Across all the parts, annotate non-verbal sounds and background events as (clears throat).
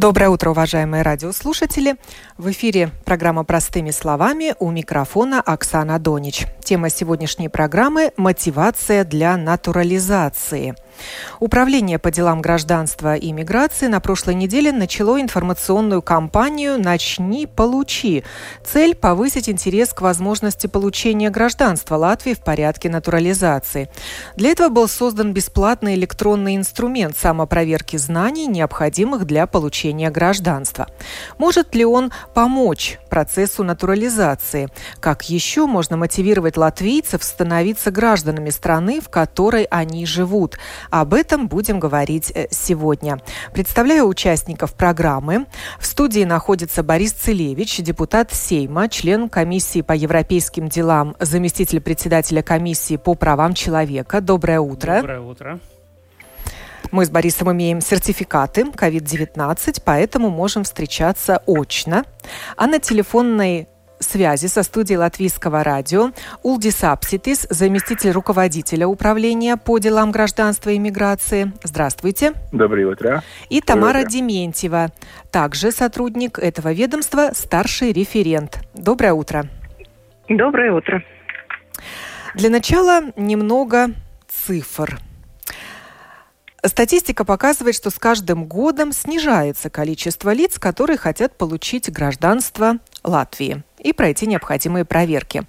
Доброе утро, уважаемые радиослушатели. В эфире программа «Простыми словами» у микрофона Оксана Донич. Тема сегодняшней программы – мотивация для натурализации – Управление по делам гражданства и миграции на прошлой неделе начало информационную кампанию «Начни, получи». Цель – повысить интерес к возможности получения гражданства Латвии в порядке натурализации. Для этого был создан бесплатный электронный инструмент самопроверки знаний, необходимых для получения гражданства. Может ли он помочь процессу натурализации? Как еще можно мотивировать латвийцев становиться гражданами страны, в которой они живут? Об этом будем говорить э, сегодня. Представляю участников программы. В студии находится Борис Целевич, депутат Сейма, член комиссии по европейским делам, заместитель председателя комиссии по правам человека. Доброе утро. Доброе утро. Мы с Борисом имеем сертификаты COVID-19, поэтому можем встречаться очно. А на телефонной связи со студией Латвийского радио Улдис Апситис, заместитель руководителя управления по делам гражданства и миграции. Здравствуйте. Доброе утро. И Тамара утро. Дементьева, также сотрудник этого ведомства, старший референт. Доброе утро. Доброе утро. Для начала немного цифр. Статистика показывает, что с каждым годом снижается количество лиц, которые хотят получить гражданство Латвии и пройти необходимые проверки.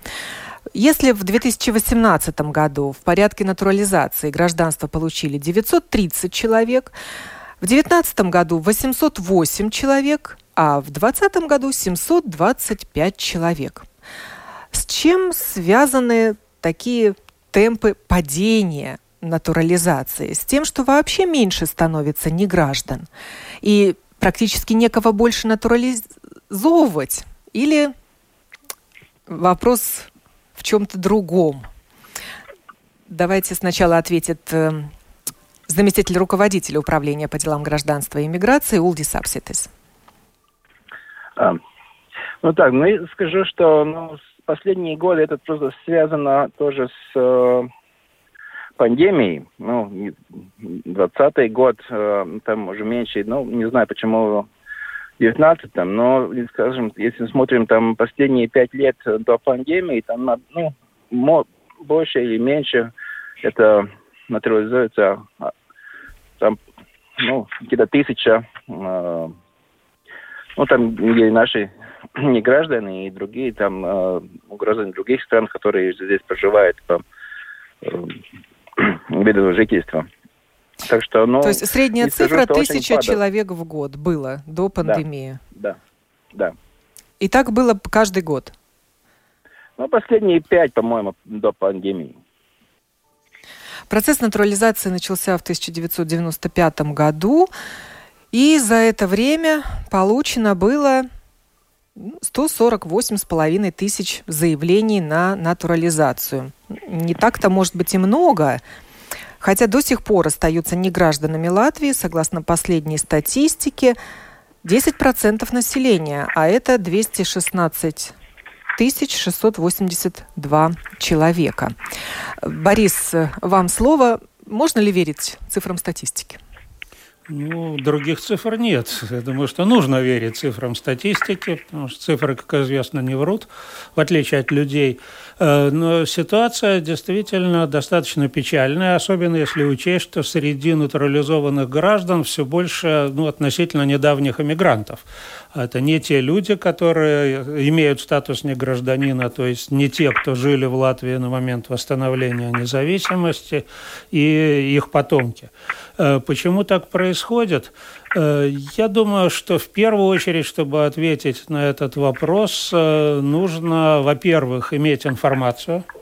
Если в 2018 году в порядке натурализации гражданство получили 930 человек, в 2019 году 808 человек, а в 2020 году 725 человек. С чем связаны такие темпы падения натурализации? С тем, что вообще меньше становится неграждан и практически некого больше натурализовывать? Или вопрос в чем-то другом? Давайте сначала ответит э, заместитель руководителя управления по делам гражданства и иммиграции Улди Сапситис. А, ну так, ну я скажу, что ну, последние годы это просто связано тоже с пандемией. Ну, 20 год э, там уже меньше, ну, не знаю, почему 19 но, скажем, если смотрим там последние пять лет до пандемии, там, ну, больше или меньше это натурализуется а, там, ну, где-то тысяча, э, ну, там, где наши (clears throat) не граждане и другие, там, э, граждане других стран, которые здесь проживают по виду жительства. Так что, ну, То есть средняя цифра скажу, тысяча человек в год было до пандемии? Да, да, да. И так было каждый год? Ну, последние пять, по-моему, до пандемии. Процесс натурализации начался в 1995 году, и за это время получено было 148,5 тысяч заявлений на натурализацию. Не так-то, может быть, и много, хотя до сих пор остаются негражданами Латвии, согласно последней статистике, 10% населения, а это 216 682 человека. Борис, вам слово. Можно ли верить цифрам статистики? Ну, других цифр нет. Я думаю, что нужно верить цифрам статистики, потому что цифры, как известно, не врут, в отличие от людей. Э, но ситуация действительно достаточно печальная, особенно если учесть, что среди натурализованных граждан все больше ну, относительно недавних иммигрантов. Это не те люди, которые имеют статус негражданина, то есть не те, кто жили в Латвии на момент восстановления независимости, и их потомки. Э, почему так происходит? Э, я думаю, что в первую очередь, чтобы ответить на этот вопрос, э, нужно, во-первых, иметь информацию –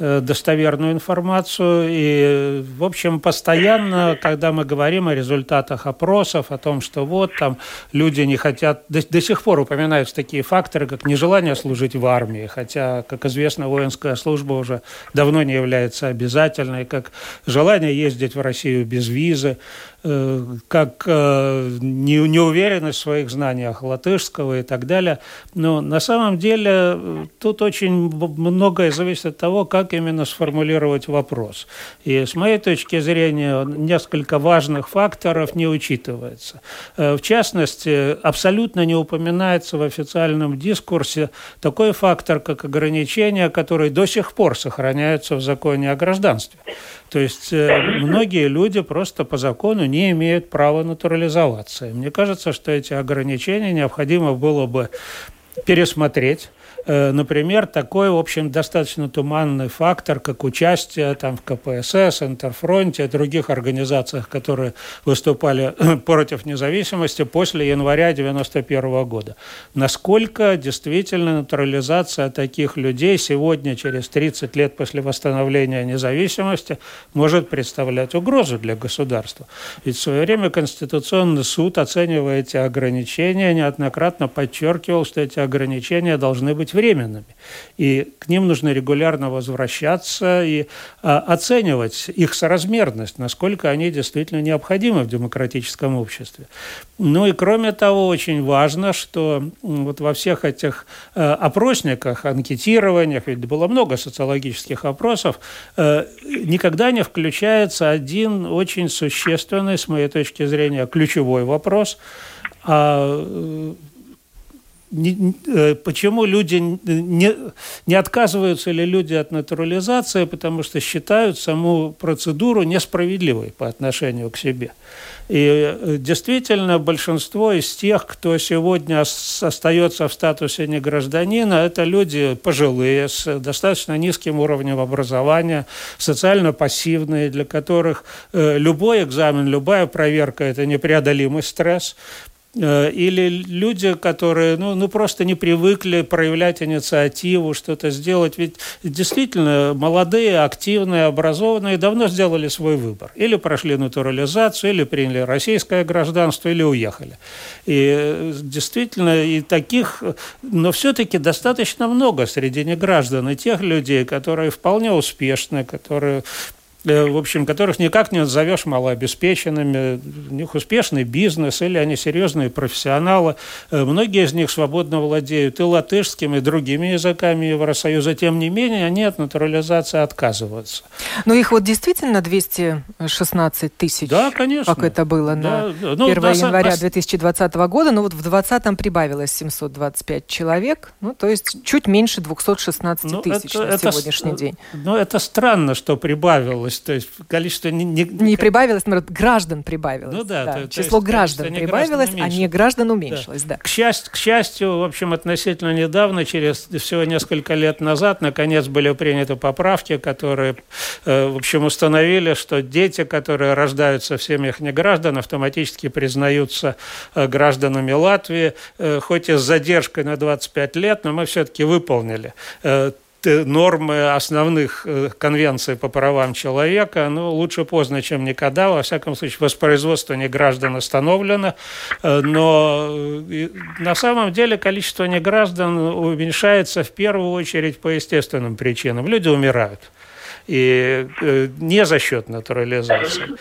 э, достоверную информацию. И, в общем, постоянно, когда мы говорим о результатах опросов, о том, что вот там люди не хотят, до, до сих пор упоминаются такие факторы, как нежелание служить в армии, хотя, как известно, воинская служба уже давно не является обязательной, как желание ездить в Россию без визы, как э, неуверенность в своих знаниях латышского и так далее. Но на самом деле э, тут очень многое зависит от того, как именно сформулировать вопрос. И с моей точки зрения несколько важных факторов не учитывается. В частности, абсолютно не упоминается в официальном дискурсе такой фактор, как ограничения, которые до сих пор сохраняются в законе о гражданстве. То есть многие люди просто по закону не имеют права натурализоваться. И мне кажется, что эти ограничения необходимо было бы пересмотреть Э, например, такой, в общем, достаточно туманный фактор, как участие там, в КПСС, Интерфронте, других организациях, которые выступали (clears throat) против независимости после января 1991 года. Насколько действительно натурализация таких людей сегодня, через 30 лет после восстановления независимости, может представлять угрозу для государства? Ведь в свое время Конституционный суд, оценивая эти ограничения, неоднократно подчеркивал, что эти ограничения должны быть временными. И к ним нужно регулярно возвращаться и а, оценивать их соразмерность, насколько они действительно необходимы в демократическом обществе. Ну и кроме того, очень важно, что вот во всех этих э, опросниках, анкетированиях, ведь было много социологических опросов, э, никогда не включается один очень существенный, с моей точки зрения, ключевой вопрос – а э, не, э, почему люди не, не отказываются ли люди от натурализации, потому что считают саму процедуру несправедливой по отношению к себе. И э, действительно большинство из тех, кто сегодня остается в статусе негражданина, это люди пожилые, с достаточно низким уровнем образования, социально пассивные, для которых э, любой экзамен, любая проверка – это непреодолимый стресс. Э, или люди, которые ну, ну, просто не привыкли проявлять инициативу, что-то сделать. Ведь действительно молодые, активные, образованные давно сделали свой выбор. Или прошли натурализацию, или приняли российское гражданство, или уехали. И э, действительно, и таких, но все-таки достаточно много среди неграждан, и тех людей, которые вполне успешны, которые в общем, которых никак не назовешь малообеспеченными, у них успешный бизнес или они серьезные профессионалы. Э, многие из них свободно владеют и латышским, и другими языками Евросоюза. Тем не менее, они от натурализации отказываются. Но их вот действительно 216 тысяч? Да, конечно. Как это было да, на да. Ну, 1 да, января 2020 года. Но вот в 2020 прибавилось 725 человек. Ну, то есть чуть меньше 216 ну, тысяч это, на это, сегодняшний день. Ну, это странно, что прибавилось прибавилось, то есть количество не... Не, не прибавилось, наоборот, граждан прибавилось. Ну да. да. То, Число то есть, граждан прибавилось, а не граждан уменьшилось, да. да. К, счастью, к счастью, в общем, относительно недавно, через всего несколько лет назад, наконец были приняты поправки, которые, э, в общем, установили, что дети, которые рождаются в семьях неграждан, автоматически признаются э, гражданами Латвии, э, хоть и с задержкой на 25 лет, но мы все-таки выполнили нормы основных э, конвенций по правам человека, ну, лучше поздно, чем никогда. Во всяком случае, воспроизводство неграждан остановлено, э, но э, на самом деле количество неграждан уменьшается в первую очередь по естественным причинам. Люди умирают и не за счет натурализации.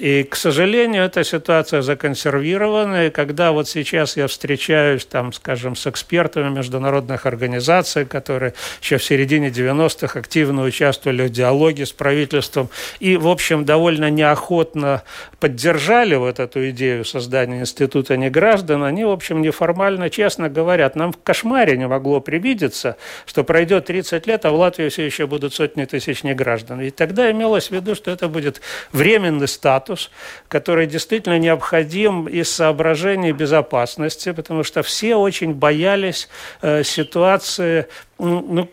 И, к сожалению, эта ситуация законсервирована. И когда вот сейчас я встречаюсь, там, скажем, с экспертами международных организаций, которые еще в середине 90-х активно участвовали в диалоге с правительством и, в общем, довольно неохотно поддержали вот эту идею создания института неграждан, они, в общем, неформально, честно говорят, нам в кошмаре не могло привидеться, что пройдет 30 лет, а в Латвии все еще будут сотни тысяч неграждан. И тогда имелось в виду, что это будет временный статус, статус, который действительно необходим из соображений безопасности, потому что все очень боялись э, ситуации, ну,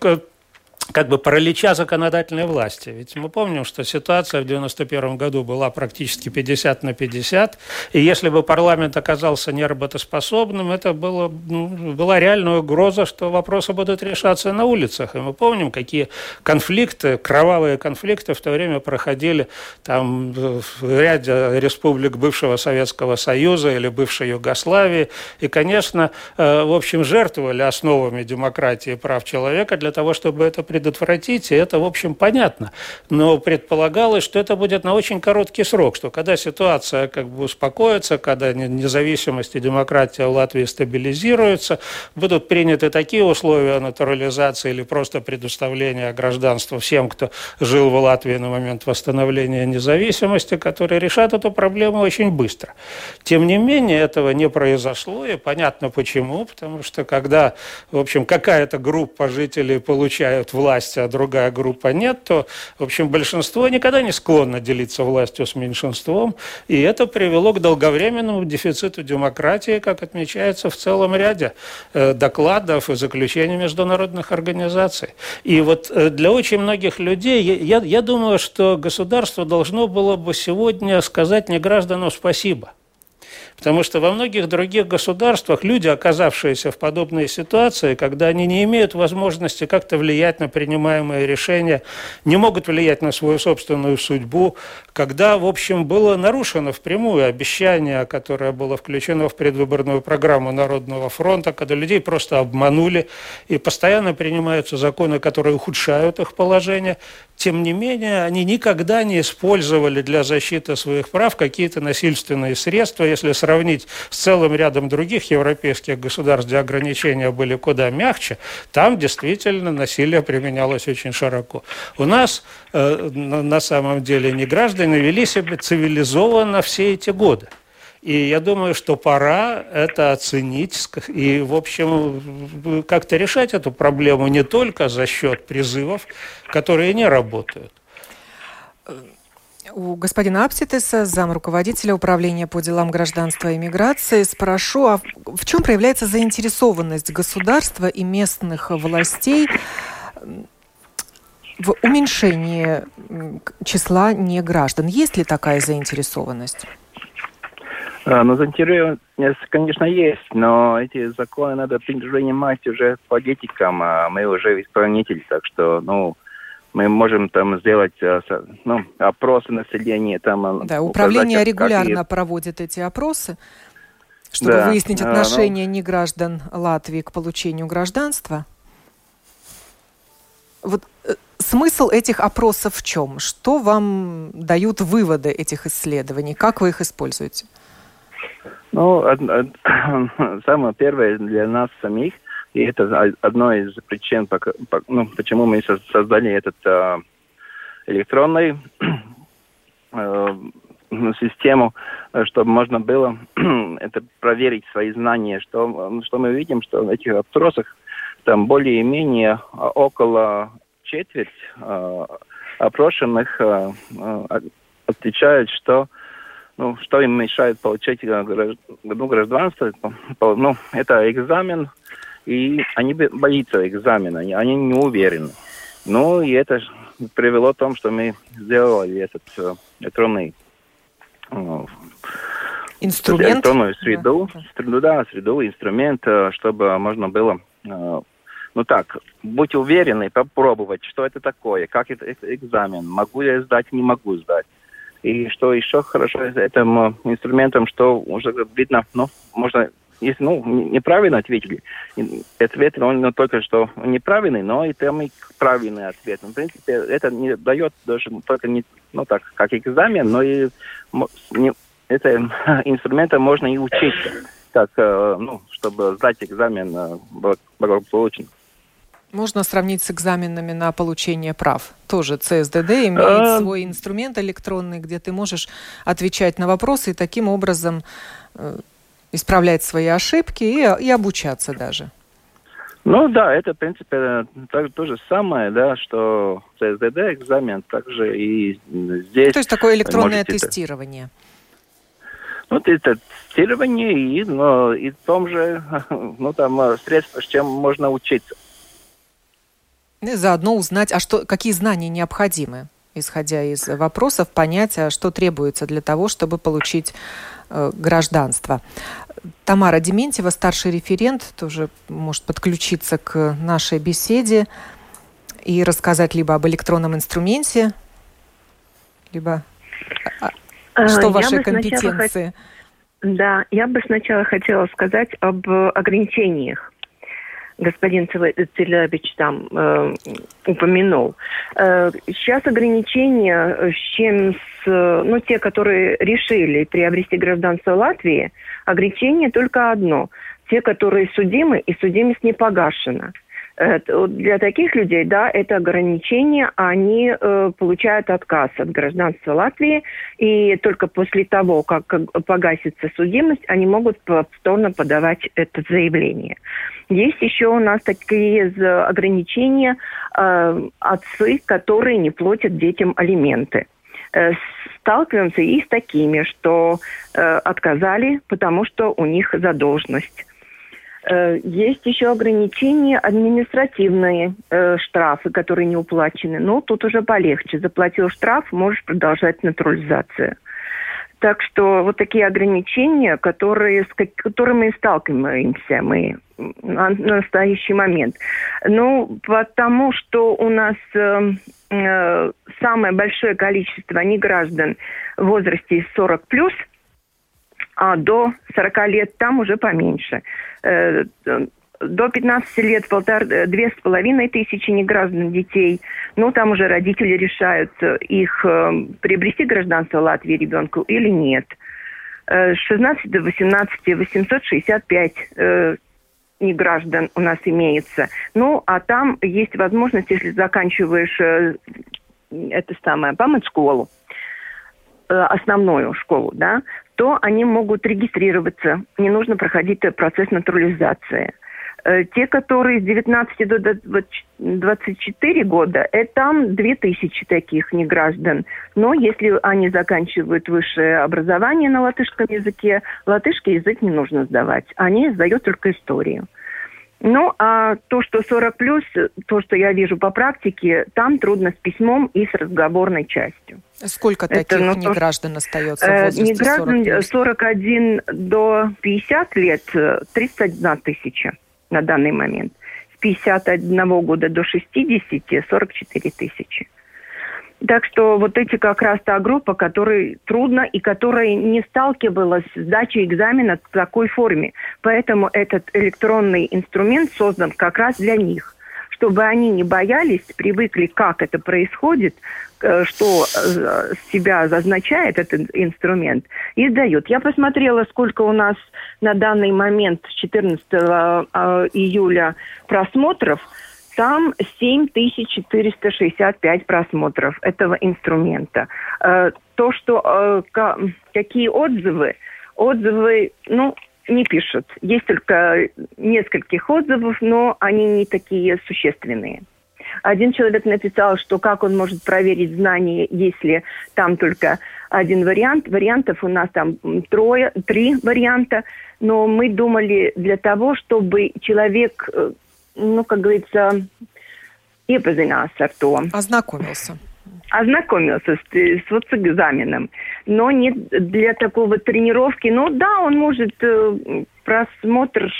как бы паралича законодательной власти. Ведь мы помним, что ситуация в 1991 году была практически 50 на 50, и если бы парламент оказался неработоспособным, это было, ну, была реальная угроза, что вопросы будут решаться на улицах. И мы помним, какие конфликты, кровавые конфликты в то время проходили там в ряде республик бывшего Советского Союза или бывшей Югославии. И, конечно, э, в общем, жертвовали основами демократии и прав человека для того, чтобы это предотвратить, и это, в общем, понятно. Но предполагалось, что это будет на очень короткий срок, что когда ситуация как бы успокоится, когда независимость и демократия в Латвии стабилизируются, будут приняты такие условия натурализации или просто предоставления гражданства всем, кто жил в Латвии на момент восстановления независимости, которые решат эту проблему очень быстро. Тем не менее, этого не произошло, и понятно почему, потому что когда, в общем, какая-то группа жителей получают власть, власть, а другая группа нет, то, в общем, большинство никогда не склонно делиться властью с меньшинством, и это привело к долговременному дефициту демократии, как отмечается в целом ряде э, докладов и заключений международных организаций. И вот э, для очень многих людей, я, я думаю, что государство должно было бы сегодня сказать не гражданам спасибо – Потому что во многих других государствах люди, оказавшиеся в подобной ситуации, когда они не имеют возможности как-то влиять на принимаемые решения, не могут влиять на свою собственную судьбу, когда, в общем, было нарушено впрямую обещание, которое было включено в предвыборную программу Народного фронта, когда людей просто обманули, и постоянно принимаются законы, которые ухудшают их положение, тем не менее, они никогда не использовали для защиты своих прав какие-то насильственные средства, если сравнить с целым рядом других европейских государств, где ограничения были куда мягче, там действительно насилие применялось очень широко. У нас э, на самом деле не граждане вели себя цивилизованно все эти годы. И я думаю, что пора это оценить и, в общем, как-то решать эту проблему не только за счет призывов, которые не работают. У господина Апситеса, зам руководителя управления по делам гражданства и миграции, спрошу, а в чем проявляется заинтересованность государства и местных властей в уменьшении числа неграждан? Есть ли такая заинтересованность? А, ну, заинтересованность, конечно, есть, но эти законы надо принимать уже политикам, а мы уже исполнитель, так что, ну, мы можем там сделать а, ну, опросы населения. Там, а, да, управление указать, регулярно какие... проводит эти опросы, чтобы да, выяснить отношение а, ну... неграждан Латвии к получению гражданства. Вот э, смысл этих опросов в чем? Что вам дают выводы этих исследований? Как вы их используете? Ну, (clears throat) самое первое для нас самих, и это одно из причин, ну, почему мы создали этот э, электронный э, систему, чтобы можно было (clears throat) это проверить свои знания, что, что мы видим, что в этих опросах там более-менее около четверть э, опрошенных э, э, отвечают, что ну, что им мешает получать э, ну, гражданство? Ну, это экзамен, и они боятся экзамена, они не уверены. Ну, и это привело к тому, что мы сделали этот э, электронный ну, инструмент. электронную среду, да. среду, да, среду, инструмент, э, чтобы можно было ну так, будь уверены, попробовать, что это такое, как это, это экзамен, могу я сдать, не могу сдать. И что еще хорошо этим э, инструментом, что уже видно, ну, можно, если ну, неправильно ответили, ответ он не только что неправильный, но и там и правильный ответ. В принципе, это не дает даже только не, ну так, как экзамен, но и не, это (laughs) инструментом можно и учиться, как, э, ну, чтобы сдать экзамен э, благополучно. Можно сравнить с экзаменами на получение прав. Тоже ЦСДД имеет а... свой инструмент электронный, где ты можешь отвечать на вопросы и таким образом э, исправлять свои ошибки и, и обучаться даже. Ну да, это, в принципе, так, то же самое, да, что ЦСДД экзамен, также и здесь. То есть такое электронное тестирование. Ну, это тестирование и, но, и в том же, (laughs) ну, там, э, средства, с чем можно учиться. И заодно узнать, а что, какие знания необходимы, исходя из вопросов, понять, а что требуется для того, чтобы получить э, гражданство. Тамара Дементьева, старший референт, тоже может подключиться к нашей беседе и рассказать либо об электронном инструменте, либо а, а, что в вашей компетенции. Да, я бы сначала хотела сказать об ограничениях. Господин Целябич там э, упомянул. Э, сейчас ограничения, с чем ну, те, которые решили приобрести гражданство Латвии, ограничение только одно. Те, которые судимы, и судимость не погашена. Для таких людей, да, это ограничение, они э, получают отказ от гражданства Латвии, и только после того, как погасится судимость, они могут повторно подавать это заявление. Есть еще у нас такие ограничения э, отцы, которые не платят детям алименты э, сталкиваемся и с такими, что э, отказали, потому что у них задолженность. Э, есть еще ограничения административные э, штрафы, которые не уплачены. Но тут уже полегче. Заплатил штраф, можешь продолжать натурализацию. Так что вот такие ограничения, которые, с которыми сталкиваемся мы на настоящий момент. Ну, потому что у нас э, самое большое количество неграждан в возрасте 40 плюс – а до 40 лет там уже поменьше. Э, до 15 лет полтора, э, две с половиной тысячи неграждан детей. Ну, там уже родители решают, э, их приобрести гражданство Латвии ребенку или нет. С 16 до 18 865 неграждан у нас имеется. Ну, а там есть возможность, если заканчиваешь это самое, школу, основную школу, да, то они могут регистрироваться. Не нужно проходить процесс натурализации. Э, те, которые с 19 до 24 года, это там 2000 таких неграждан. Но если они заканчивают высшее образование на латышском языке, латышский язык не нужно сдавать. Они сдают только историю. Ну, а то, что 40 плюс, то, что я вижу по практике, там трудно с письмом и с разговорной частью. Сколько Это, таких ну, неграждан остается в э, возрасте неграждан 40 41 до 50 лет 31 э, тысяча на данный момент. С 51 года до 60 44 тысячи. Так что вот эти как раз та группа, которой трудно и которая не сталкивалась с сдачей экзамена в такой форме. Поэтому этот электронный инструмент создан как раз для них чтобы они не боялись, привыкли, как это происходит, э, что э, себя означает этот инструмент, и сдают. Я посмотрела, сколько у нас на данный момент 14 э, июля просмотров – там 7465 просмотров этого инструмента. То, что какие отзывы, отзывы, ну, не пишут. Есть только нескольких отзывов, но они не такие существенные. Один человек написал, что как он может проверить знания, если там только один вариант. Вариантов у нас там трое, три варианта. Но мы думали для того, чтобы человек э, ну, как говорится, iepazinās ar to. Ознакомился. Ознакомился с, с, вот с экзаменом. Но не для такого тренировки. Ну да, он может э, просмотр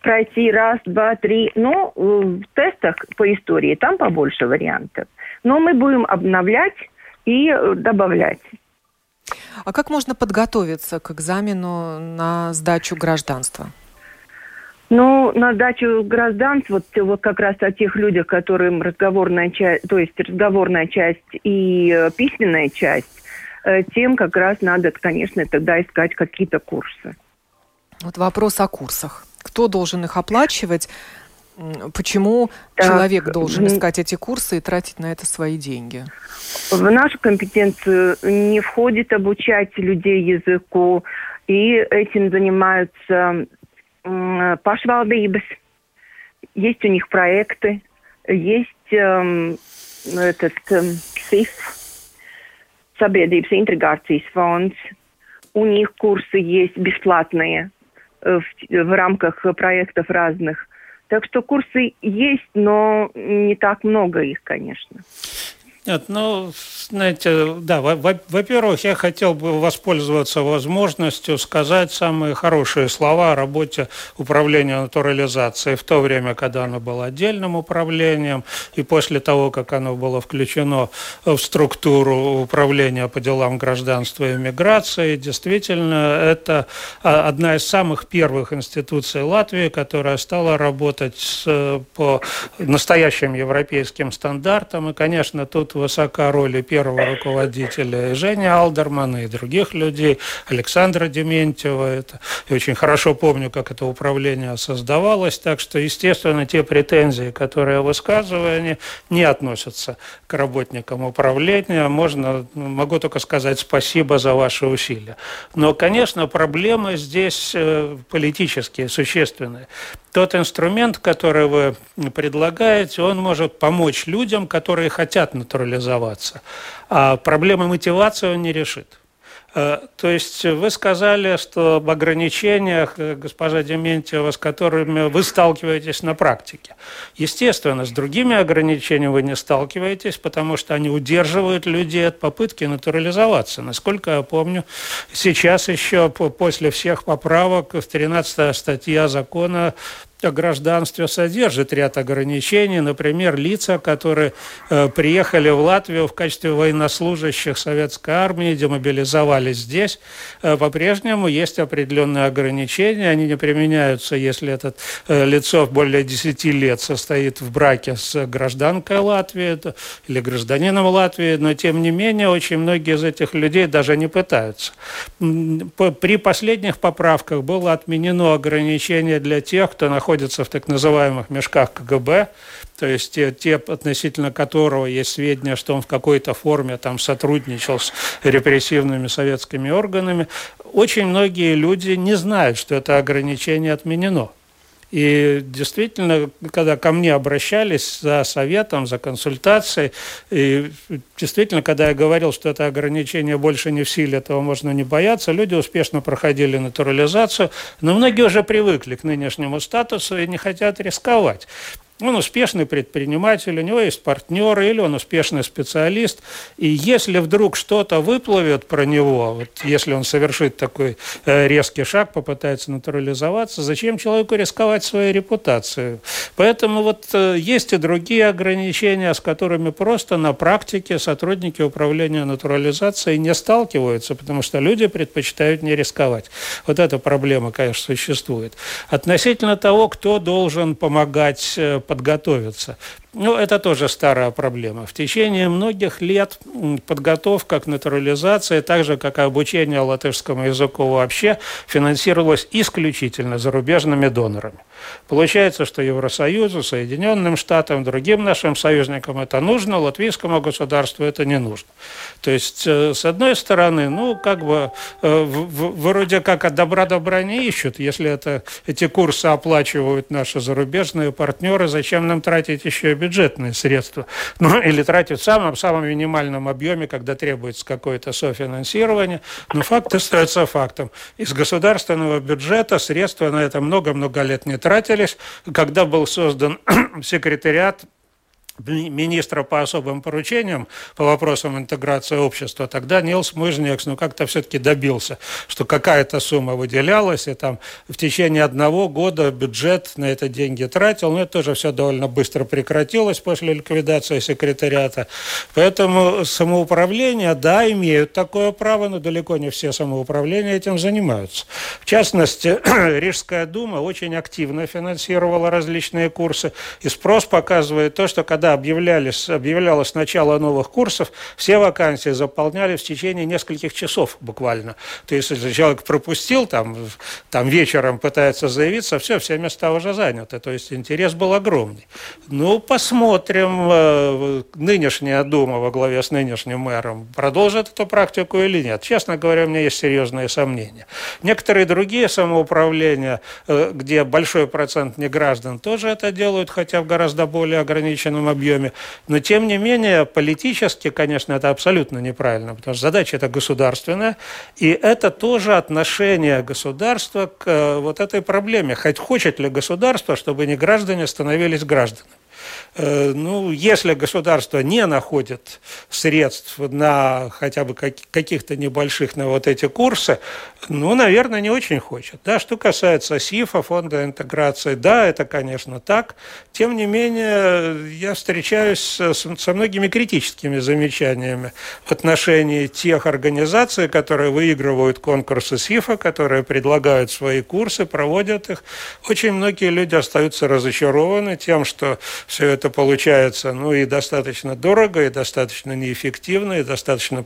пройти раз, два, три. Но э, в тестах по истории там побольше вариантов. Но мы будем обновлять и э, добавлять. А как можно подготовиться к экзамену на сдачу гражданства? Ну, на дачу гражданств, вот, вот как раз о тех людях, которым разговорная часть, то есть разговорная часть и э, письменная часть, э, тем как раз надо, конечно, тогда искать какие-то курсы. Вот вопрос о курсах. Кто должен их оплачивать? Почему так, человек должен искать эти курсы и тратить на это свои деньги? В нашу компетенцию не входит обучать людей языку, и этим занимаются pašvaldības, есть у них проекты, есть эм, этот эм, СИФ, Sabiedrības интеграции фонд, у них курсы есть бесплатные в, в рамках проектов разных. Так что курсы есть, но не так много их, конечно. Нет, ну, знаете, да, во-первых, я хотел бы воспользоваться возможностью сказать самые хорошие слова о работе управления натурализацией в то время, когда оно было отдельным управлением, и после того, как оно было включено в структуру управления по делам гражданства и миграции. Действительно, это одна из самых первых институций Латвии, которая стала работать по настоящим европейским стандартам. И, конечно, тут высока роль и первого руководителя, и Жени Алдермана, и других людей, Александра Дементьева. Это, я очень хорошо помню, как это управление создавалось, так что, естественно, те претензии, которые высказываю, они не относятся к работникам управления. Можно, могу только сказать спасибо за ваши усилия. Но, конечно, проблемы здесь э, политические, существенные тот инструмент, который вы предлагаете, он может помочь людям, которые хотят натурализоваться. А проблемы мотивации он не решит. Э, то есть вы сказали, что об ограничениях, э, госпожа Дементьева, с которыми вы сталкиваетесь на практике. Естественно, с другими ограничениями вы не сталкиваетесь, потому что они удерживают людей от попытки натурализоваться. Насколько я помню, сейчас еще после всех поправок в 13 статья закона о гражданстве содержит ряд ограничений. Например, лица, которые э, приехали в Латвию в качестве военнослужащих советской армии, демобилизовались здесь, э, по-прежнему есть определенные ограничения. Они не применяются, если это э, лицо более 10 лет состоит в браке с гражданкой Латвии или гражданином Латвии, но тем не менее очень многие из этих людей даже не пытаются. При последних поправках было отменено ограничение для тех, кто находится находятся в так называемых мешках КГБ, то есть те, те относительно которого есть сведения, что он в какой-то форме там сотрудничал с репрессивными советскими органами, очень многие люди не знают, что это ограничение отменено. И действительно, когда ко мне обращались за советом, за консультацией, и действительно, когда я говорил, что это ограничение больше не в силе, этого можно не бояться, люди успешно проходили натурализацию, но многие уже привыкли к нынешнему статусу и не хотят рисковать он успешный предприниматель, у него есть партнеры, или он успешный специалист. И если вдруг что-то выплывет про него, вот если он совершит такой э, резкий шаг, попытается натурализоваться, зачем человеку рисковать своей репутацией? Поэтому вот э, есть и другие ограничения, с которыми просто на практике сотрудники управления натурализацией не сталкиваются, потому что люди предпочитают не рисковать. Вот эта проблема, конечно, существует. Относительно того, кто должен помогать э, подготовиться. Ну, это тоже старая проблема. В течение многих лет подготовка к натурализации, так же, как и обучение латышскому языку вообще, финансировалась исключительно зарубежными донорами. Получается, что Евросоюзу, Соединенным Штатам, другим нашим союзникам это нужно, латвийскому государству это не нужно. То есть, э, с одной стороны, ну, как бы, э, вроде как от добра добра не ищут. Если это, эти курсы оплачивают наши зарубежные партнеры, зачем нам тратить еще и бюджетные средства. (laughs) Ну, или тратить в самом, самом минимальном объеме, когда требуется какое-то софинансирование. Но факт остается фактом. Из государственного бюджета средства на это много-много лет не тратились. Когда был создан (clears throat) секретариат министра по особым поручениям по вопросам интеграции общества, тогда Нилс Мыжнекс ну, как-то все-таки добился, что какая-то сумма выделялась, и там в течение одного года бюджет на это деньги тратил, но это тоже все довольно быстро прекратилось после ликвидации секретариата. Поэтому самоуправление, да, имеют такое право, но далеко не все самоуправления этим занимаются. В частности, (clears throat) Рижская дума очень активно финансировала различные курсы, и спрос показывает то, что когда когда объявлялись, объявлялось начало новых курсов, все вакансии заполнялись в течение нескольких часов буквально. То есть, если человек пропустил, там, там вечером пытается заявиться, все, все места уже заняты. То есть, интерес был огромный. Ну, посмотрим, э, нынешняя Дума во главе с нынешним мэром продолжит эту практику или нет. Честно говоря, у меня есть серьезные сомнения. Некоторые другие самоуправления, э, где большой процент неграждан тоже это делают, хотя в гораздо более ограниченном объеме. Но, тем не менее, политически, конечно, это абсолютно неправильно, потому что задача это государственная, и это тоже отношение государства к э, вот этой проблеме. Хоть хочет ли государство, чтобы не граждане становились гражданами. Э, ну, если государство не находит средств на хотя бы каких-то небольших на вот эти курсы, ну, наверное, не очень хочет. Да, что касается СИФа, фонда интеграции, да, это, конечно, так. Тем не менее, я встречаюсь со многими критическими замечаниями в отношении тех организаций, которые выигрывают конкурсы СИФа, которые предлагают свои курсы, проводят их. Очень многие люди остаются разочарованы тем, что все это получается, ну, и достаточно дорого, и достаточно неэффективно, и достаточно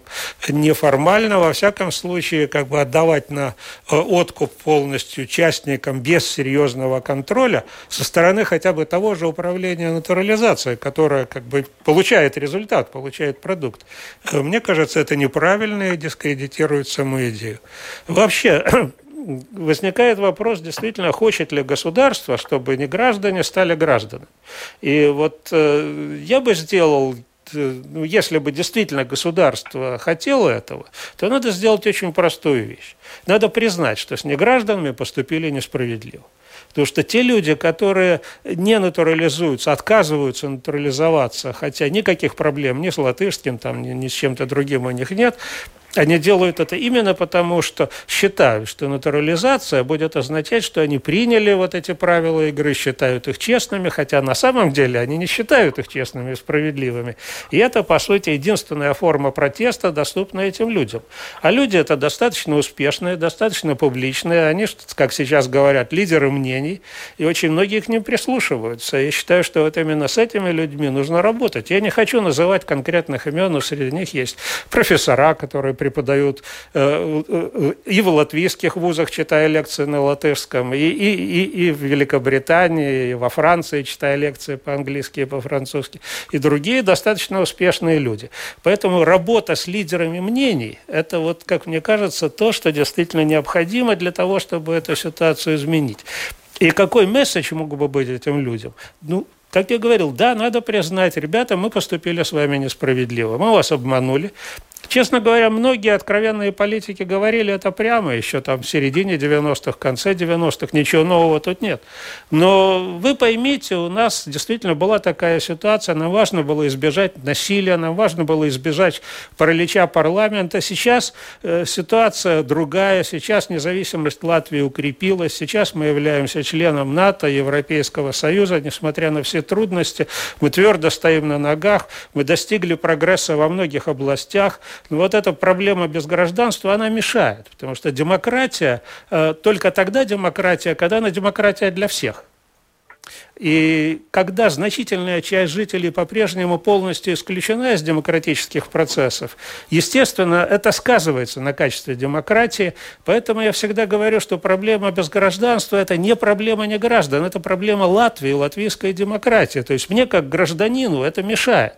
неформально. Во всяком случае, как бы отдавать на э, откуп полностью частникам без серьезного контроля со стороны хотя бы того же управления натурализацией, которое как бы получает результат, получает продукт. Э, мне кажется, это неправильно и дискредитирует саму идею. Вообще, (clears throat) возникает вопрос, действительно, хочет ли государство, чтобы не граждане стали гражданами. И вот э, я бы сделал Э, ну, если бы действительно государство хотело этого, то надо сделать очень простую вещь. Надо признать, что с негражданами поступили несправедливо. Потому что те люди, которые не натурализуются, отказываются натурализоваться, хотя никаких проблем ни с латышским, там, ни, ни с чем-то другим у них нет, они делают это именно потому, что считают, что натурализация будет означать, что они приняли вот эти правила игры, считают их честными, хотя на самом деле они не считают их честными и справедливыми. И это, по сути, единственная форма протеста, доступная этим людям. А люди это достаточно успешные, достаточно публичные, они, как сейчас говорят, лидеры мнений, и очень многие к ним прислушиваются. Я считаю, что вот именно с этими людьми нужно работать. Я не хочу называть конкретных имен, но среди них есть профессора, которые преподают э, э, и в латвийских вузах, читая лекции на латышском, и, и, и, и в Великобритании, и во Франции, читая лекции по-английски и по-французски, и другие достаточно успешные люди. Поэтому работа с лидерами мнений – это, вот, как мне кажется, то, что действительно необходимо для того, чтобы эту ситуацию изменить. И какой месседж мог бы быть этим людям? Ну, как я говорил, да, надо признать, ребята, мы поступили с вами несправедливо, мы вас обманули, Честно говоря, многие откровенные политики говорили это прямо еще там в середине 90-х, конце 90-х. Ничего нового тут нет. Но вы поймите, у нас действительно была такая ситуация. Нам важно было избежать насилия, нам важно было избежать паралича парламента. Сейчас э, ситуация другая. Сейчас независимость Латвии укрепилась. Сейчас мы являемся членом НАТО, Европейского Союза. Несмотря на все трудности, мы твердо стоим на ногах. Мы достигли прогресса во многих областях. Но вот эта проблема без гражданства, она мешает, потому что демократия, э, только тогда демократия, когда она демократия для всех. И когда значительная часть жителей по-прежнему полностью исключена из демократических процессов, естественно, это сказывается на качестве демократии. Поэтому я всегда говорю, что проблема без гражданства – это не проблема не граждан, это проблема Латвии, латвийской демократии. То есть мне, как гражданину, это мешает.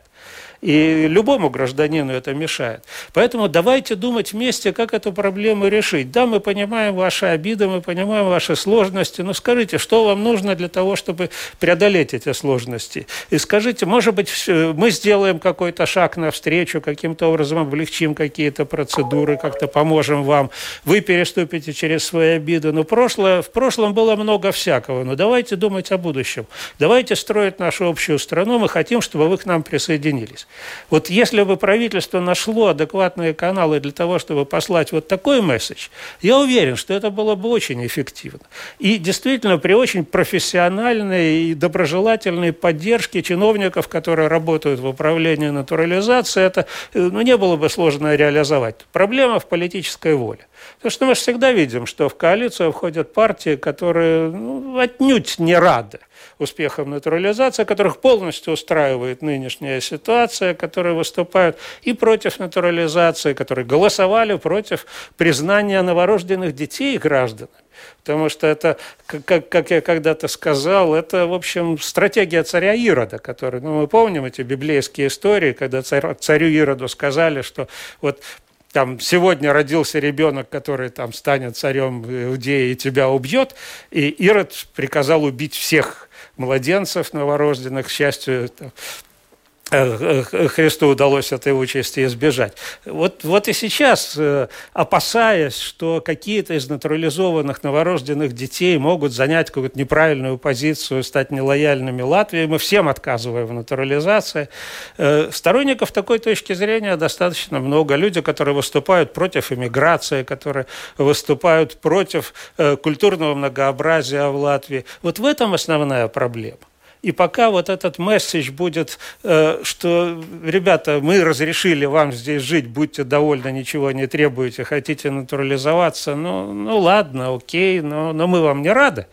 И любому гражданину это мешает. Поэтому давайте думать вместе, как эту проблему решить. Да, мы понимаем ваши обиды, мы понимаем ваши сложности, но скажите, что вам нужно для того, чтобы преодолеть эти сложности? И скажите, может быть, мы сделаем какой-то шаг навстречу, каким-то образом облегчим какие-то процедуры, как-то поможем вам. Вы переступите через свои обиды. Но прошлое, в прошлом было много всякого. Но давайте думать о будущем. Давайте строить нашу общую страну. Мы хотим, чтобы вы к нам присоединились. Вот если бы правительство нашло адекватные каналы для того, чтобы послать вот такой месседж, я уверен, что это было бы очень эффективно. И действительно, при очень профессиональной и доброжелательной поддержке чиновников, которые работают в управлении натурализацией, это ну, не было бы сложно реализовать. Проблема в политической воле. Потому что мы же всегда видим, что в коалицию входят партии, которые ну, отнюдь не рады успехам натурализации, которых полностью устраивает нынешняя ситуация, которые выступают и против натурализации, которые голосовали против признания новорожденных детей гражданами. Потому что это, как, как я когда-то сказал, это, в общем, стратегия царя Ирода, который, ну, мы помним эти библейские истории, когда царю Ироду сказали, что вот там сегодня родился ребенок, который там станет царем Иудеи и тебя убьет, и Ирод приказал убить всех младенцев новорожденных, к счастью, Христу удалось этой участи избежать. Вот, вот и сейчас, э, опасаясь, что какие-то из натурализованных новорожденных детей могут занять какую-то неправильную позицию, стать нелояльными Латвии, мы всем отказываем в натурализации. Сторонников такой точки зрения достаточно много. Люди, которые выступают против иммиграции, которые выступают против культурного многообразия в Латвии. Вот в этом основная проблема. И пока вот этот месседж будет, э, что, ребята, мы разрешили вам здесь жить, будьте довольны, ничего не требуете, хотите натурализоваться, ну, ну ладно, окей, но, но мы вам не рады.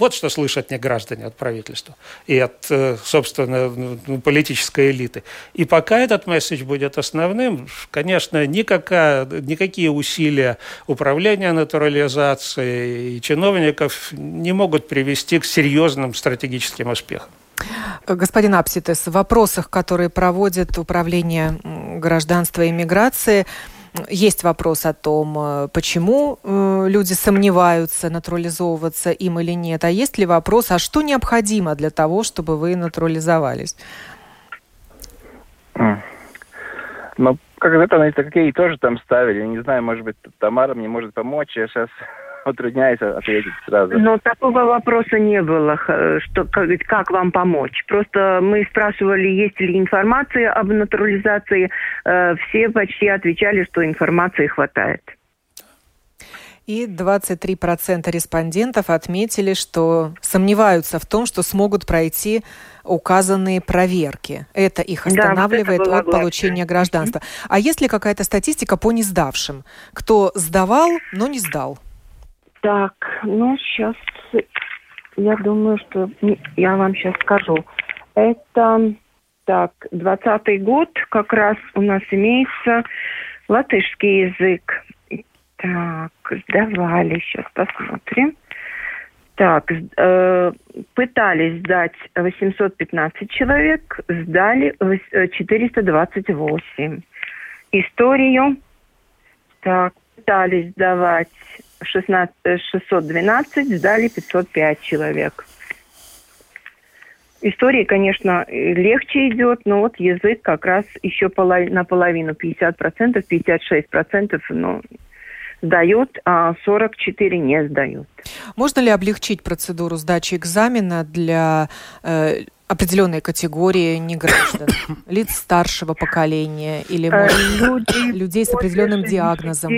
Вот что слышат не граждане от правительства и от, э, собственно, ну, политической элиты. И пока этот месседж будет основным, конечно, никакая, никакие усилия управления натурализацией и чиновников не могут привести к серьезным стратегическим успехам. Господин Апситес, в вопросах, которые проводит Управление гражданства и миграции, есть вопрос о том, э, почему э, люди сомневаются, натурализовываться им или нет. А есть ли вопрос, а что необходимо для того, чтобы вы натурализовались? Ну, как это, какие тоже там ставили. Я не знаю, может быть, Тамара мне может помочь. Я сейчас утрудняюсь ответить сразу. Но такого вопроса не было, что как, как вам помочь. Просто мы спрашивали, есть ли информация об натурализации. Э, все почти отвечали, что информации хватает. И 23% респондентов отметили, что сомневаются в том, что смогут пройти указанные проверки. Это их останавливает да, вот от получения гражданства. А есть ли какая-то статистика по не сдавшим? Кто сдавал, но не сдал? Так, ну сейчас я думаю, что я вам сейчас скажу. Это так, двадцатый год как раз у нас имеется латышский язык. Так, сдавали, сейчас посмотрим. Так, э, пытались сдать 815 человек, сдали 428. Историю, так, пытались сдавать 16, 612, сдали 505 человек. Истории, конечно, легче идет, но вот язык как раз еще полов... наполовину, 50%, 56%, ну, сдают, а 44 не сдают. Можно ли облегчить процедуру сдачи экзамена для э, определенной категории неграждан, (coughs) лиц старшего поколения или э, может, людей с определенным диагнозом?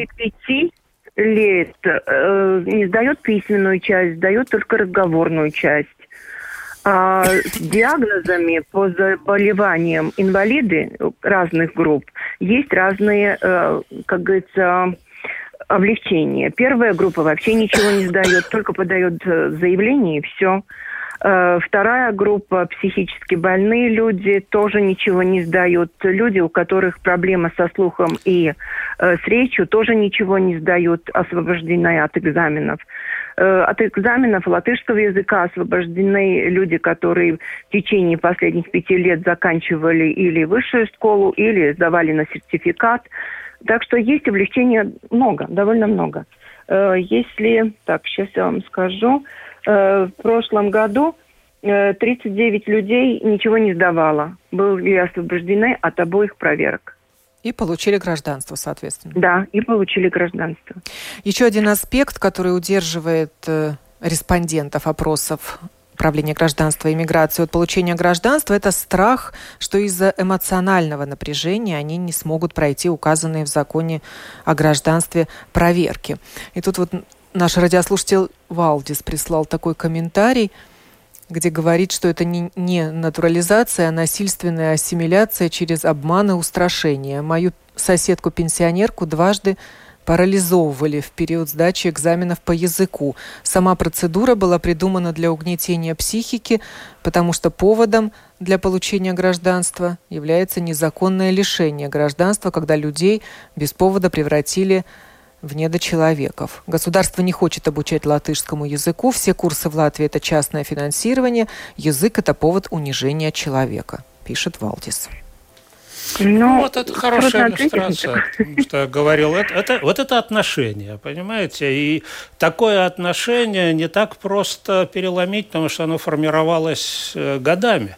Лет э, не сдает письменную часть, сдает только разговорную часть. А с диагнозами по заболеваниям инвалиды разных групп есть разные, э, как говорится, облегчения. Первая группа вообще ничего не сдает, только подает э, заявление и все. Э, вторая группа психически больные люди тоже ничего не сдают. Люди, у которых проблемы со слухом и э, с речью, тоже ничего не сдают, освобождены от экзаменов. Э, от экзаменов латышского языка освобождены люди, которые в течение последних пяти лет заканчивали или высшую школу, или сдавали на сертификат. Так что есть облегчения много, довольно много. Если, так, сейчас я вам скажу, в прошлом году 39 э, людей ничего не сдавало. Были освобождены от обоих проверок. И получили гражданство, соответственно. Да, и получили гражданство. Еще один аспект, который удерживает э, респондентов опросов управления гражданства и миграции от получения гражданства, это страх, что из-за эмоционального напряжения они не смогут пройти указанные в законе о гражданстве проверки. И тут вот Наш радиослушатель Валдис прислал такой комментарий, где говорит, что это не, не натурализация, а насильственная ассимиляция через обман и устрашение. Мою соседку-пенсионерку дважды парализовывали в период сдачи экзаменов по языку. Сама процедура была придумана для угнетения психики, потому что поводом для получения гражданства является незаконное лишение гражданства, когда людей без повода превратили в в недочеловеков. Государство не хочет обучать латышскому языку. Все курсы в Латвии – это частное финансирование. Язык – это повод унижения человека, пишет Валдис. Ну, ну вот это хорошая иллюстрация, что я говорил. Это, это, вот это отношение, понимаете? И такое отношение не так просто переломить, потому что оно формировалось э, годами,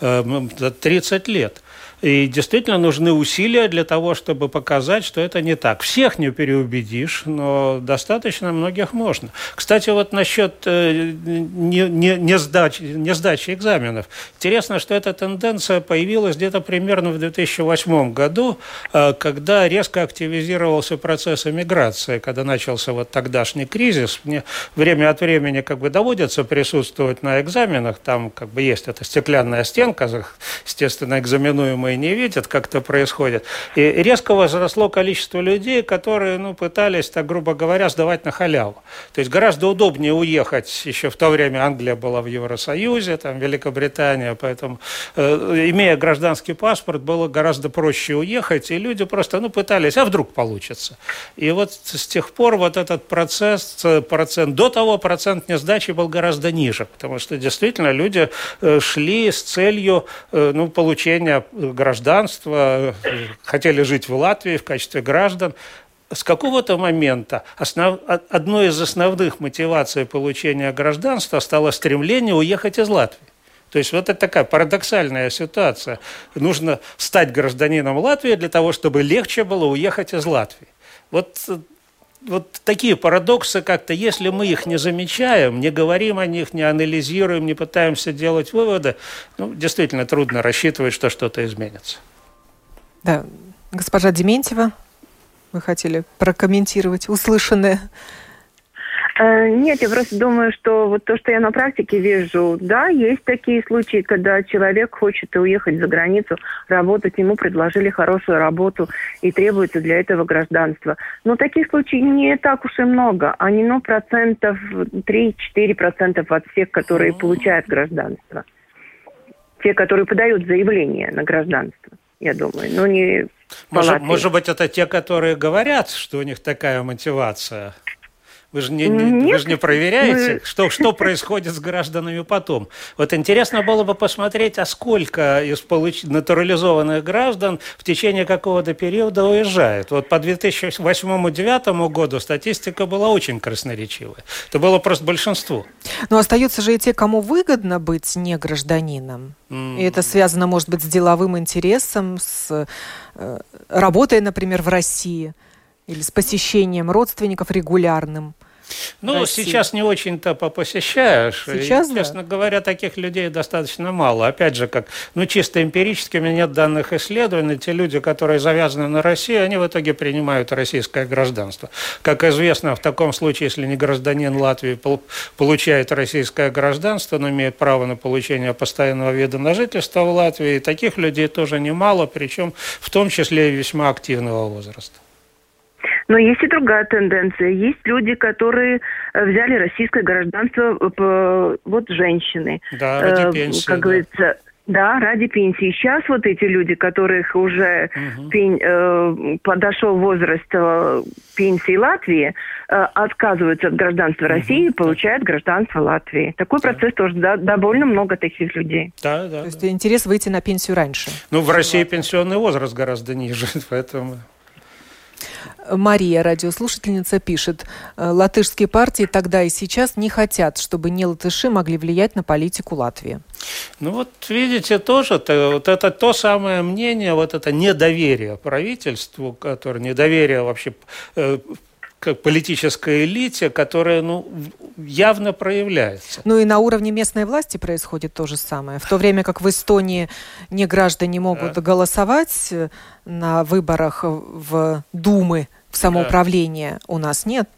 30 э, лет. И действительно нужны усилия для того, чтобы показать, что это не так. Всех не переубедишь, но достаточно многих можно. Кстати, вот насчет э, не, не, не, сдачи, не сдачи экзаменов. Интересно, что эта тенденция появилась где-то примерно в 2008 году, э, когда резко активизировался процесс эмиграции, когда начался вот тогдашний кризис. Мне время от времени как бы доводится присутствовать на экзаменах, там как бы есть эта стеклянная стенка, естественно, экзаменуемые не видят, как это происходит. И резко возросло количество людей, которые, ну, пытались, так грубо говоря, сдавать на халяву. То есть гораздо удобнее уехать, еще в то время Англия была в Евросоюзе, там Великобритания, поэтому, э, имея гражданский паспорт, было гораздо проще уехать, и люди просто, ну, пытались, а вдруг получится. И вот с тех пор вот этот процесс, процент, до того процент несдачи был гораздо ниже, потому что действительно люди э, шли с целью, э, ну, получения гражданства, хотели жить в Латвии в качестве граждан, с какого-то момента основ... одной из основных мотиваций получения гражданства стало стремление уехать из Латвии. То есть вот это такая парадоксальная ситуация. Нужно стать гражданином Латвии для того, чтобы легче было уехать из Латвии. Вот, вот такие парадоксы как-то, если мы их не замечаем, не говорим о них, не анализируем, не пытаемся делать выводы, ну, действительно трудно рассчитывать, что что-то изменится. Да, госпожа Дементьева, вы хотели прокомментировать услышанное? Э, нет, я просто думаю, что вот то, что я на практике вижу, да, есть такие случаи, когда человек хочет уехать за границу, работать, ему предложили хорошую работу и требуется для этого гражданство. Но таких случаев не так уж и много. Они, ну, процентов 3-4 процентов от всех, которые получают гражданство. Те, которые подают заявление на гражданство, я думаю. Но не может, может быть, это те, которые говорят, что у них такая мотивация? Вы же не, не, вы же не проверяете, мы... что, что происходит с гражданами потом. Вот интересно было бы посмотреть, а сколько из получ... натурализованных граждан в течение какого-то периода уезжает. Вот по 2008-2009 году статистика была очень красноречивая. Это было просто большинство. Но остаются же и те, кому выгодно быть не гражданином. Mm. И это связано, может быть, с деловым интересом, с э, работой, например, в России или с посещением родственников регулярным. Ну, России. сейчас не очень-то посещаешь. Сейчас, и, да. Честно говоря, таких людей достаточно мало. Опять же, как, ну, чисто эмпирически, у меня нет данных исследований. Те люди, которые завязаны на Россию, они в итоге принимают российское гражданство. Как известно, в таком случае, если не гражданин Латвии получает российское гражданство, но имеет право на получение постоянного вида на жительство в Латвии, таких людей тоже немало, причем в том числе и весьма активного возраста. Но есть и другая тенденция. Есть люди, которые э, взяли российское гражданство, э, вот женщины. Да, ради пенсии. Как да. говорится, да, ради пенсии. Сейчас вот эти люди, которых уже угу. пень, э, подошел возраст э, пенсии Латвии, э, отказываются от гражданства угу. России и получают гражданство Латвии. Такой да. процесс тоже да, довольно много таких людей. Да, да. То есть да. интерес выйти на пенсию раньше. Ну, в России пенсионный возраст гораздо ниже, (laughs) поэтому... Мария, радиослушательница, пишет, «Э, латышские партии тогда и сейчас не хотят, чтобы не латыши могли влиять на политику Латвии. Ну вот видите, тоже -то, вот это то самое мнение, вот это недоверие правительству, которое недоверие вообще э, политической элите, которая ну, явно проявляется. Ну и на уровне местной власти происходит то же самое. В то время как в Эстонии не граждане могут да. голосовать э, на выборах в Думы, в самоуправление, да. у нас нет.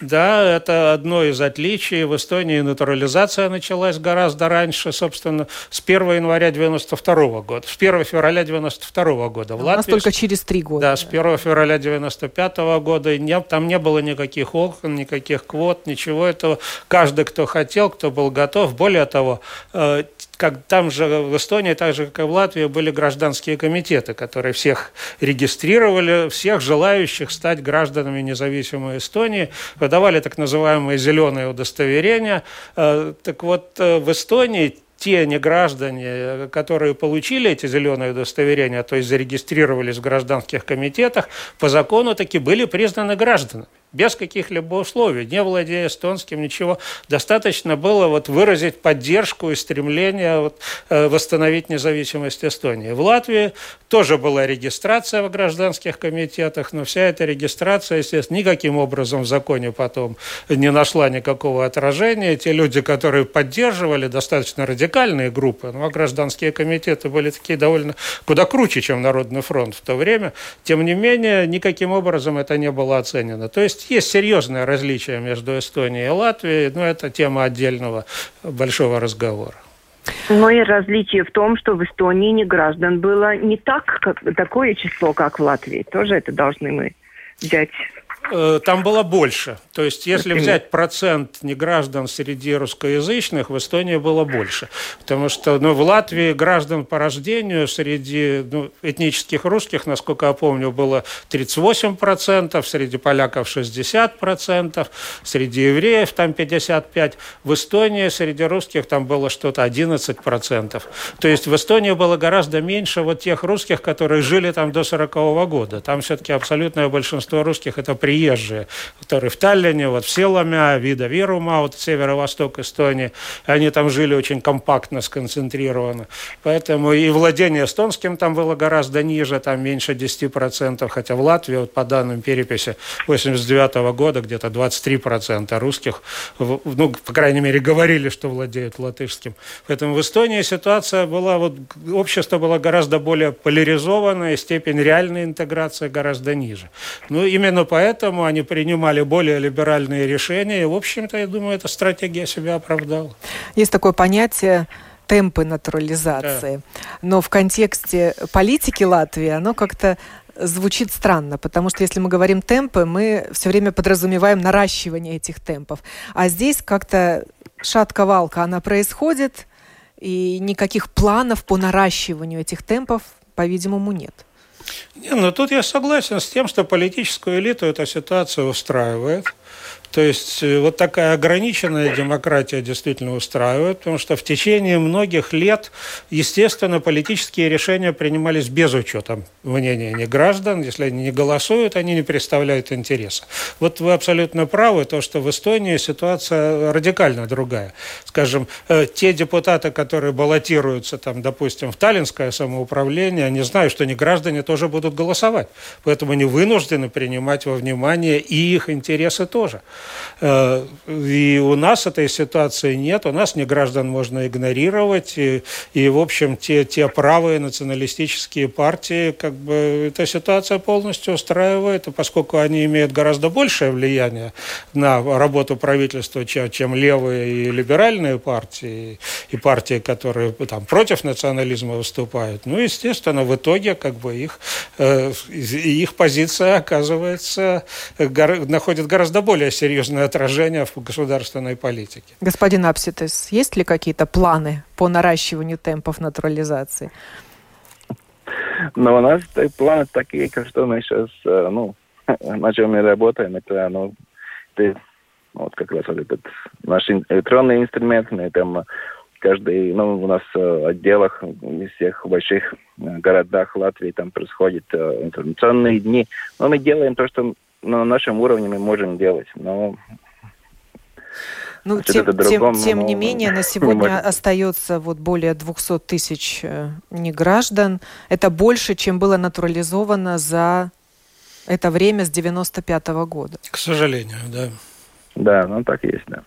Да, это одно из отличий. В Эстонии натурализация началась гораздо раньше, собственно, с 1 января 92 года, с 1 февраля 92 года. В У Латвии, нас только через три года. Да, с 1 февраля 95 года не, там не было никаких окон, никаких квот, ничего этого. Каждый, кто хотел, кто был готов. Более того, э, как там же в Эстонии, так же, как и в Латвии, были гражданские комитеты, которые всех регистрировали, всех желающих стать гражданами независимой Эстонии, выдавали так называемые зеленые удостоверения. Э, так вот, э, в Эстонии те неграждане, которые получили эти зеленые удостоверения, то есть зарегистрировались в гражданских комитетах, по закону таки были признаны гражданами. Без каких-либо условий, не владея эстонским, ничего. Достаточно было вот выразить поддержку и стремление вот, э, восстановить независимость Эстонии. В Латвии тоже была регистрация в гражданских комитетах, но вся эта регистрация, естественно, никаким образом в законе потом не нашла никакого отражения. Те люди, которые поддерживали достаточно радикальные группы, ну, а гражданские комитеты были такие довольно куда круче, чем Народный фронт в то время, тем не менее, никаким образом это не было оценено. То есть есть серьезное различие между Эстонией и Латвией, но это тема отдельного большого разговора. Но и различие в том, что в Эстонии не граждан было не так, как, такое число, как в Латвии. Тоже это должны мы взять там было больше. То есть, если взять процент неграждан среди русскоязычных, в Эстонии было больше. Потому что ну, в Латвии граждан по рождению среди ну, этнических русских, насколько я помню, было 38%, среди поляков 60%, среди евреев там 55%. В Эстонии среди русских там было что-то 11%. То есть, в Эстонии было гораздо меньше вот тех русских, которые жили там до 40 -го года. Там все-таки абсолютное большинство русских – это при приезжие, которые в Таллине, вот в Селаме, Вида Вирума, вот северо-восток Эстонии, они там жили очень компактно, сконцентрированно. Поэтому и владение эстонским там было гораздо ниже, там меньше 10%, хотя в Латвии, вот по данным переписи 89 -го года, где-то 23% русских, ну, по крайней мере, говорили, что владеют латышским. Поэтому в Эстонии ситуация была, вот общество было гораздо более поляризованное, степень реальной интеграции гораздо ниже. Ну, именно поэтому поэтому они принимали более либеральные решения. И, в общем-то, я думаю, эта стратегия себя оправдала. Есть такое понятие темпы натурализации. Да. Но в контексте политики Латвии оно как-то звучит странно, потому что если мы говорим темпы, мы все время подразумеваем наращивание этих темпов. А здесь как-то шатковалка, она происходит, и никаких планов по наращиванию этих темпов, по-видимому, нет. Не, ну тут я согласен с тем, что политическую элиту эта ситуация устраивает. То есть э, вот такая ограниченная демократия действительно устраивает, потому что в течение многих лет, естественно, политические решения принимались без учета мнения не граждан. Если они не голосуют, они не представляют интереса. Вот вы абсолютно правы, то, что в Эстонии ситуация радикально другая. Скажем, э, те депутаты, которые баллотируются, там, допустим, в Таллинское самоуправление, они знают, что не граждане тоже будут голосовать. Поэтому они вынуждены принимать во внимание и их интересы тоже. Э, и у нас этой ситуации нет, у нас не граждан можно игнорировать, и, и в общем, те, те правые националистические партии, как бы, эта ситуация полностью устраивает, и поскольку они имеют гораздо большее влияние на работу правительства, чем, чем левые и либеральные партии, и партии, которые там против национализма выступают, ну, естественно, в итоге, как бы, их, э, их позиция оказывается, гор, находит гораздо более серьезную серьезное отражение в государственной политике. Господин Апситес, есть ли какие-то планы по наращиванию темпов натурализации? Но у нас планы такие, как что мы сейчас, э, ну, (laughs) на чем мы работаем, это, ну, это, вот как раз вот этот наш электронный инструмент, мы там каждый, ну, у нас в э, отделах, в всех больших э, городах Латвии там происходят информационные дни. Но мы делаем то, что на нашем уровне мы можем делать, но ну, тем, тем, тем не менее, на (laughs) сегодня не остается вот более 200 тысяч э, неграждан. Это больше, чем было натурализовано за это время с 95 -го года. К сожалению, да. Да, ну так есть, да.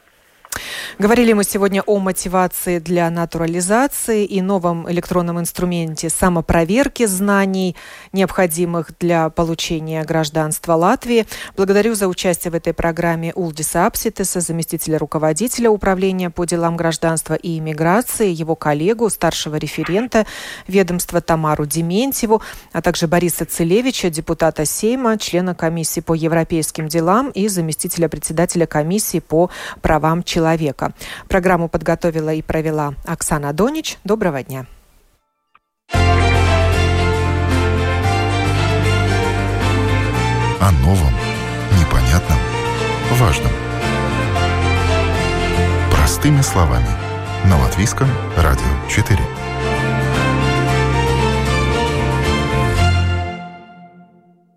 Говорили мы сегодня о мотивации для натурализации и новом электронном инструменте самопроверки знаний, необходимых для получения гражданства Латвии. Благодарю за участие в этой программе Улдиса Апситеса, заместителя руководителя управления по делам гражданства и иммиграции, его коллегу, старшего референта ведомства Тамару Дементьеву, а также Бориса Целевича, депутата Сейма, члена комиссии по европейским делам и заместителя председателя комиссии по правам человека человека. Программу подготовила и провела Оксана Донич. Доброго дня. О новом, непонятном, важном. Простыми словами. На Латвийском радио 4.